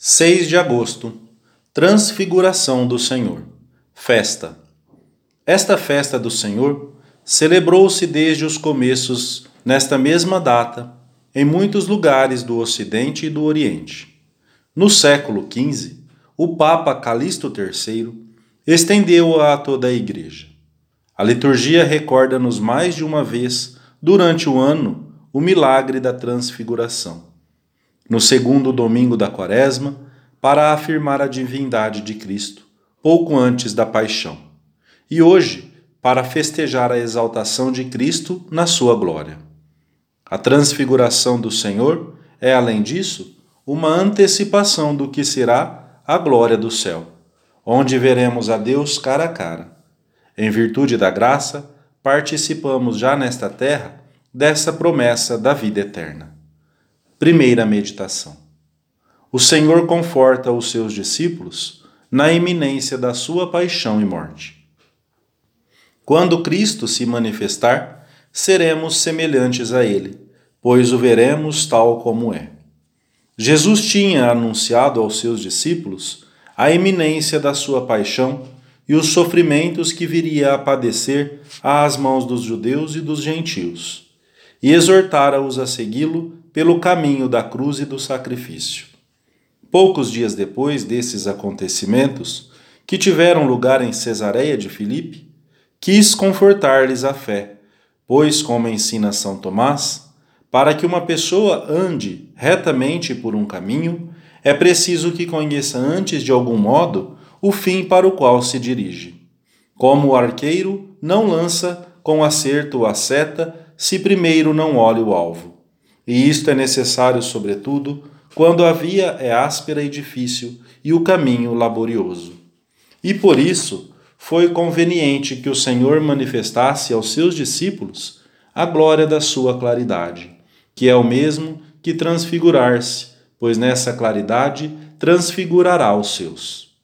6 de agosto Transfiguração do Senhor Festa Esta festa do Senhor celebrou-se desde os começos, nesta mesma data, em muitos lugares do Ocidente e do Oriente. No século XV, o Papa Calixto III estendeu-a a toda a Igreja. A liturgia recorda-nos mais de uma vez, durante o ano, o milagre da Transfiguração no segundo domingo da Quaresma, para afirmar a divindade de Cristo, pouco antes da paixão, e hoje, para festejar a exaltação de Cristo na sua glória. A transfiguração do Senhor é, além disso, uma antecipação do que será a glória do céu, onde veremos a Deus cara a cara. Em virtude da graça, participamos já nesta terra dessa promessa da vida eterna. Primeira meditação. O Senhor conforta os seus discípulos na iminência da sua paixão e morte. Quando Cristo se manifestar, seremos semelhantes a ele, pois o veremos tal como é. Jesus tinha anunciado aos seus discípulos a iminência da sua paixão e os sofrimentos que viria a padecer às mãos dos judeus e dos gentios, e exortara-os a segui-lo pelo caminho da cruz e do sacrifício. Poucos dias depois desses acontecimentos, que tiveram lugar em Cesareia de Filipe, quis confortar-lhes a fé, pois, como ensina São Tomás, para que uma pessoa ande retamente por um caminho, é preciso que conheça antes de algum modo o fim para o qual se dirige. Como o arqueiro não lança com acerto a seta se primeiro não olha o alvo. E isto é necessário, sobretudo, quando a via é áspera e difícil e o caminho laborioso. E por isso foi conveniente que o Senhor manifestasse aos seus discípulos a glória da sua claridade, que é o mesmo que transfigurar-se, pois nessa claridade transfigurará os seus.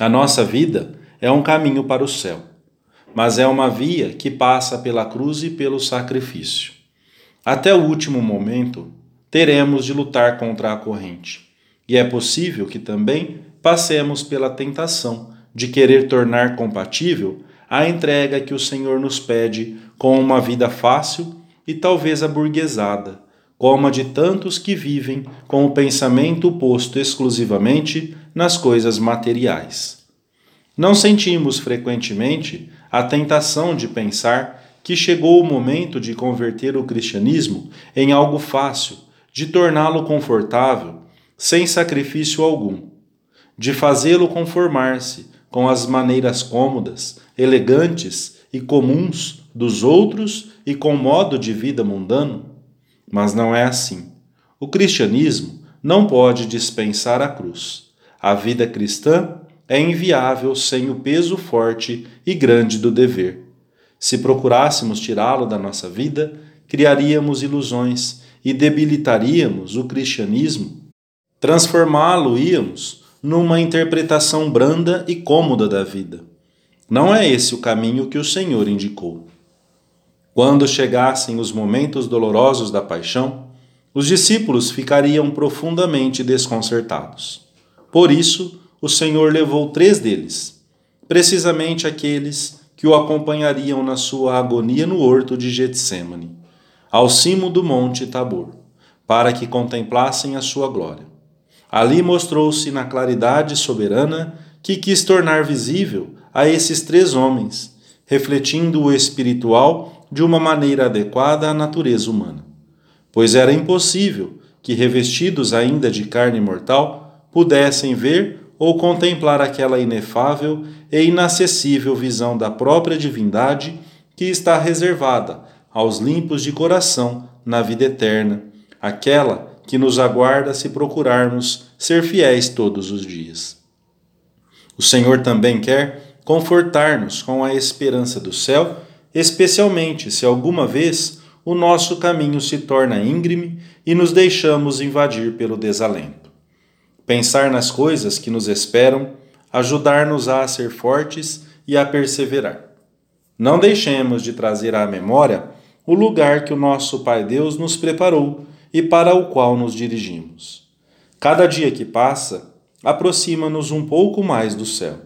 A nossa vida é um caminho para o céu, mas é uma via que passa pela cruz e pelo sacrifício. Até o último momento, teremos de lutar contra a corrente. E é possível que também passemos pela tentação de querer tornar compatível a entrega que o Senhor nos pede com uma vida fácil e talvez aburguesada, como a de tantos que vivem com o pensamento posto exclusivamente nas coisas materiais. Não sentimos frequentemente a tentação de pensar que chegou o momento de converter o cristianismo em algo fácil, de torná-lo confortável, sem sacrifício algum, de fazê-lo conformar-se com as maneiras cômodas, elegantes e comuns dos outros e com o modo de vida mundano? Mas não é assim. O cristianismo não pode dispensar a cruz. A vida cristã é inviável sem o peso forte e grande do dever. Se procurássemos tirá-lo da nossa vida, criaríamos ilusões e debilitaríamos o cristianismo. Transformá-lo-íamos numa interpretação branda e cômoda da vida. Não é esse o caminho que o Senhor indicou. Quando chegassem os momentos dolorosos da paixão, os discípulos ficariam profundamente desconcertados. Por isso, o Senhor levou três deles, precisamente aqueles que o acompanhariam na sua agonia no horto de Getsemane, ao cimo do monte Tabor, para que contemplassem a sua glória. Ali mostrou-se na claridade soberana que quis tornar visível a esses três homens, refletindo o espiritual de uma maneira adequada à natureza humana. Pois era impossível que, revestidos ainda de carne mortal, pudessem ver ou contemplar aquela inefável e inacessível visão da própria divindade que está reservada aos limpos de coração na vida eterna, aquela que nos aguarda se procurarmos ser fiéis todos os dias. O Senhor também quer confortar-nos com a esperança do céu, especialmente se alguma vez o nosso caminho se torna íngreme e nos deixamos invadir pelo desalento pensar nas coisas que nos esperam, ajudar-nos a ser fortes e a perseverar. Não deixemos de trazer à memória o lugar que o nosso Pai Deus nos preparou e para o qual nos dirigimos. Cada dia que passa, aproxima-nos um pouco mais do céu.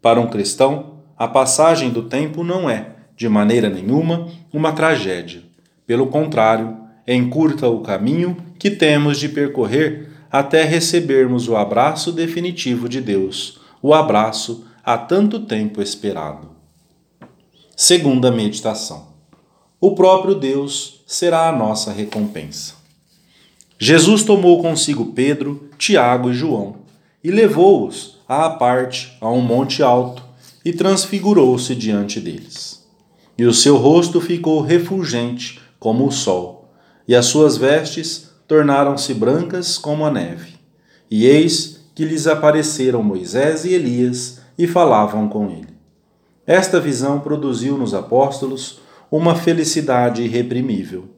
Para um cristão, a passagem do tempo não é, de maneira nenhuma, uma tragédia. Pelo contrário, encurta o caminho que temos de percorrer até recebermos o abraço definitivo de Deus, o abraço há tanto tempo esperado. Segunda meditação. O próprio Deus será a nossa recompensa. Jesus tomou consigo Pedro, Tiago e João e levou-os à parte a um monte alto e transfigurou-se diante deles. E o seu rosto ficou refulgente como o sol, e as suas vestes tornaram-se brancas como a neve. E eis que lhes apareceram Moisés e Elias e falavam com ele. Esta visão produziu nos apóstolos uma felicidade irreprimível.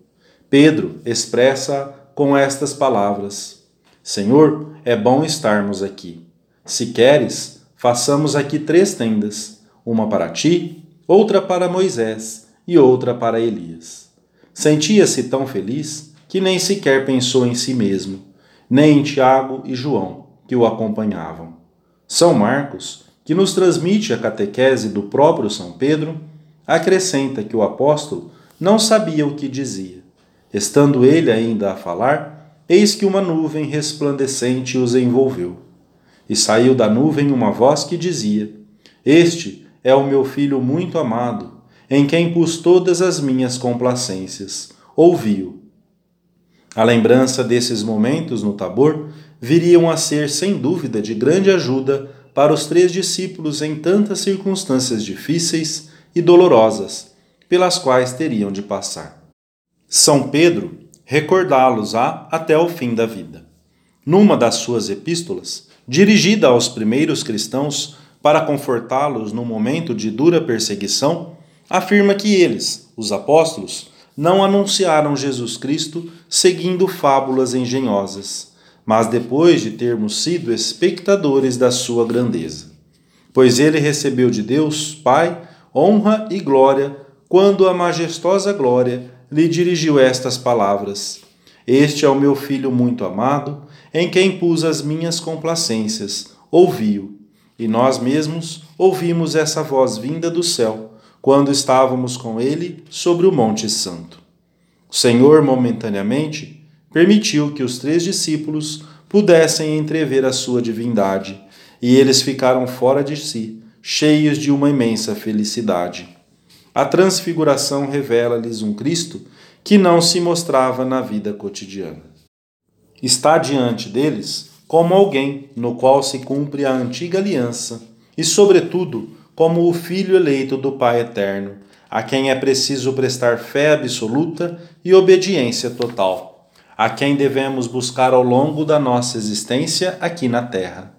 Pedro expressa com estas palavras: Senhor, é bom estarmos aqui. Se queres, façamos aqui três tendas: uma para ti, outra para Moisés e outra para Elias. Sentia-se tão feliz que nem sequer pensou em si mesmo, nem em Tiago e João, que o acompanhavam. São Marcos, que nos transmite a catequese do próprio São Pedro, acrescenta que o apóstolo não sabia o que dizia. Estando ele ainda a falar, eis que uma nuvem resplandecente os envolveu. E saiu da nuvem uma voz que dizia: Este é o meu filho muito amado, em quem pus todas as minhas complacências. Ouvi-o. A lembrança desses momentos no Tabor viriam a ser, sem dúvida, de grande ajuda para os três discípulos em tantas circunstâncias difíceis e dolorosas pelas quais teriam de passar. São Pedro recordá-los-á até o fim da vida. Numa das suas epístolas, dirigida aos primeiros cristãos para confortá-los no momento de dura perseguição, afirma que eles, os apóstolos, não anunciaram Jesus Cristo seguindo fábulas engenhosas, mas depois de termos sido espectadores da sua grandeza. Pois ele recebeu de Deus, Pai, honra e glória, quando a majestosa glória lhe dirigiu estas palavras: Este é o meu filho muito amado, em quem pus as minhas complacências. Ouvi-o. E nós mesmos ouvimos essa voz vinda do céu quando estávamos com ele sobre o Monte Santo. O Senhor, momentaneamente, permitiu que os três discípulos pudessem entrever a sua divindade, e eles ficaram fora de si, cheios de uma imensa felicidade. A transfiguração revela-lhes um Cristo que não se mostrava na vida cotidiana. Está diante deles como alguém no qual se cumpre a antiga aliança e, sobretudo, como o Filho eleito do Pai eterno, a quem é preciso prestar fé absoluta e obediência total, a quem devemos buscar ao longo da nossa existência aqui na terra.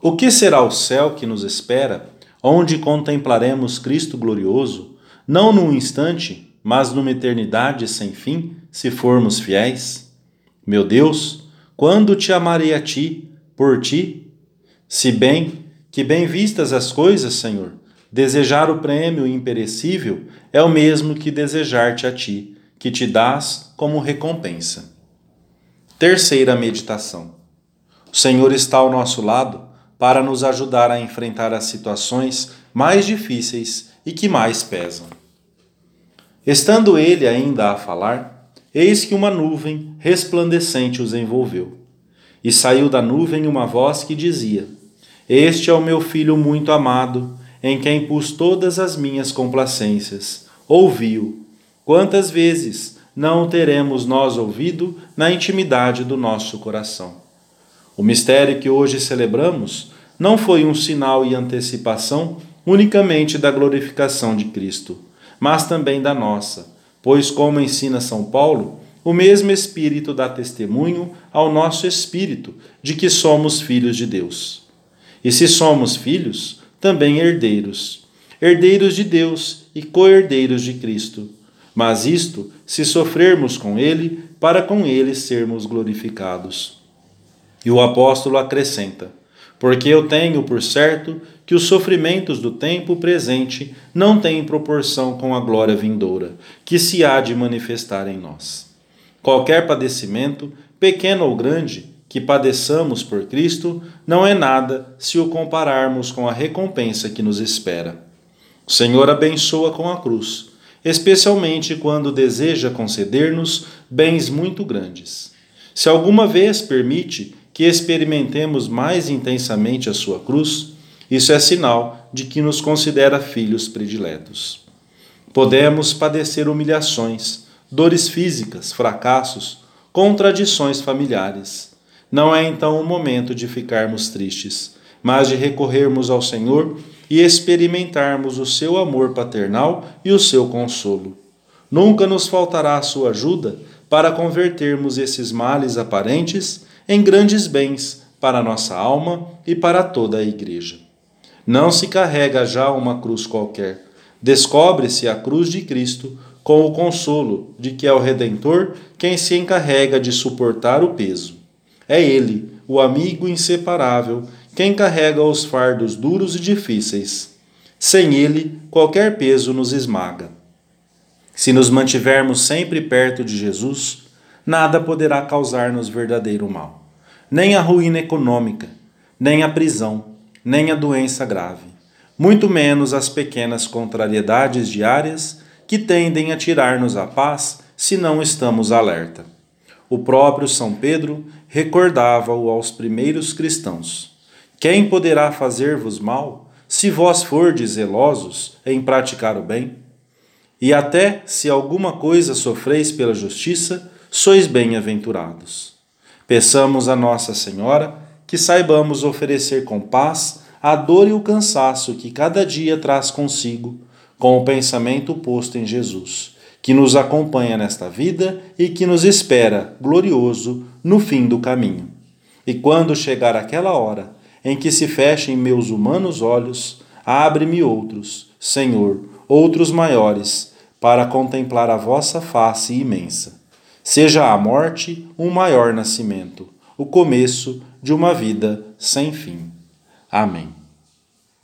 O que será o céu que nos espera, onde contemplaremos Cristo glorioso, não num instante, mas numa eternidade sem fim, se formos fiéis? Meu Deus, quando te amarei a ti, por ti? Se bem que bem vistas as coisas, Senhor, desejar o prêmio imperecível é o mesmo que desejar-te a ti, que te dás como recompensa. Terceira meditação. O Senhor está ao nosso lado para nos ajudar a enfrentar as situações mais difíceis e que mais pesam. Estando ele ainda a falar, eis que uma nuvem resplandecente os envolveu. E saiu da nuvem uma voz que dizia: este é o meu filho muito amado, em quem pus todas as minhas complacências. Ouviu. Quantas vezes não teremos nós ouvido na intimidade do nosso coração? O mistério que hoje celebramos não foi um sinal e antecipação unicamente da glorificação de Cristo, mas também da nossa, pois, como ensina São Paulo, o mesmo Espírito dá testemunho ao nosso espírito de que somos filhos de Deus. E se somos filhos, também herdeiros, herdeiros de Deus e co-herdeiros de Cristo. Mas isto se sofrermos com Ele, para com Ele sermos glorificados. E o apóstolo acrescenta: Porque eu tenho por certo que os sofrimentos do tempo presente não têm proporção com a glória vindoura, que se há de manifestar em nós. Qualquer padecimento, pequeno ou grande, que padeçamos por Cristo não é nada se o compararmos com a recompensa que nos espera. O Senhor abençoa com a cruz, especialmente quando deseja conceder-nos bens muito grandes. Se alguma vez permite que experimentemos mais intensamente a sua cruz, isso é sinal de que nos considera filhos prediletos. Podemos padecer humilhações, dores físicas, fracassos, contradições familiares não é então o momento de ficarmos tristes, mas de recorrermos ao Senhor e experimentarmos o seu amor paternal e o seu consolo. Nunca nos faltará a sua ajuda para convertermos esses males aparentes em grandes bens para nossa alma e para toda a Igreja. Não se carrega já uma cruz qualquer. Descobre-se a cruz de Cristo com o consolo de que é o Redentor quem se encarrega de suportar o peso. É Ele, o amigo inseparável, quem carrega os fardos duros e difíceis. Sem Ele, qualquer peso nos esmaga. Se nos mantivermos sempre perto de Jesus, nada poderá causar-nos verdadeiro mal. Nem a ruína econômica, nem a prisão, nem a doença grave, muito menos as pequenas contrariedades diárias que tendem a tirar-nos a paz se não estamos alerta. O próprio São Pedro recordava-o aos primeiros cristãos: Quem poderá fazer-vos mal, se vós fordes zelosos em praticar o bem? E até se alguma coisa sofreis pela justiça, sois bem-aventurados. Peçamos a Nossa Senhora que saibamos oferecer com paz a dor e o cansaço que cada dia traz consigo, com o pensamento posto em Jesus que nos acompanha nesta vida e que nos espera, glorioso, no fim do caminho. E quando chegar aquela hora em que se fechem meus humanos olhos, abre-me outros, Senhor, outros maiores, para contemplar a vossa face imensa. Seja a morte um maior nascimento, o começo de uma vida sem fim. Amém.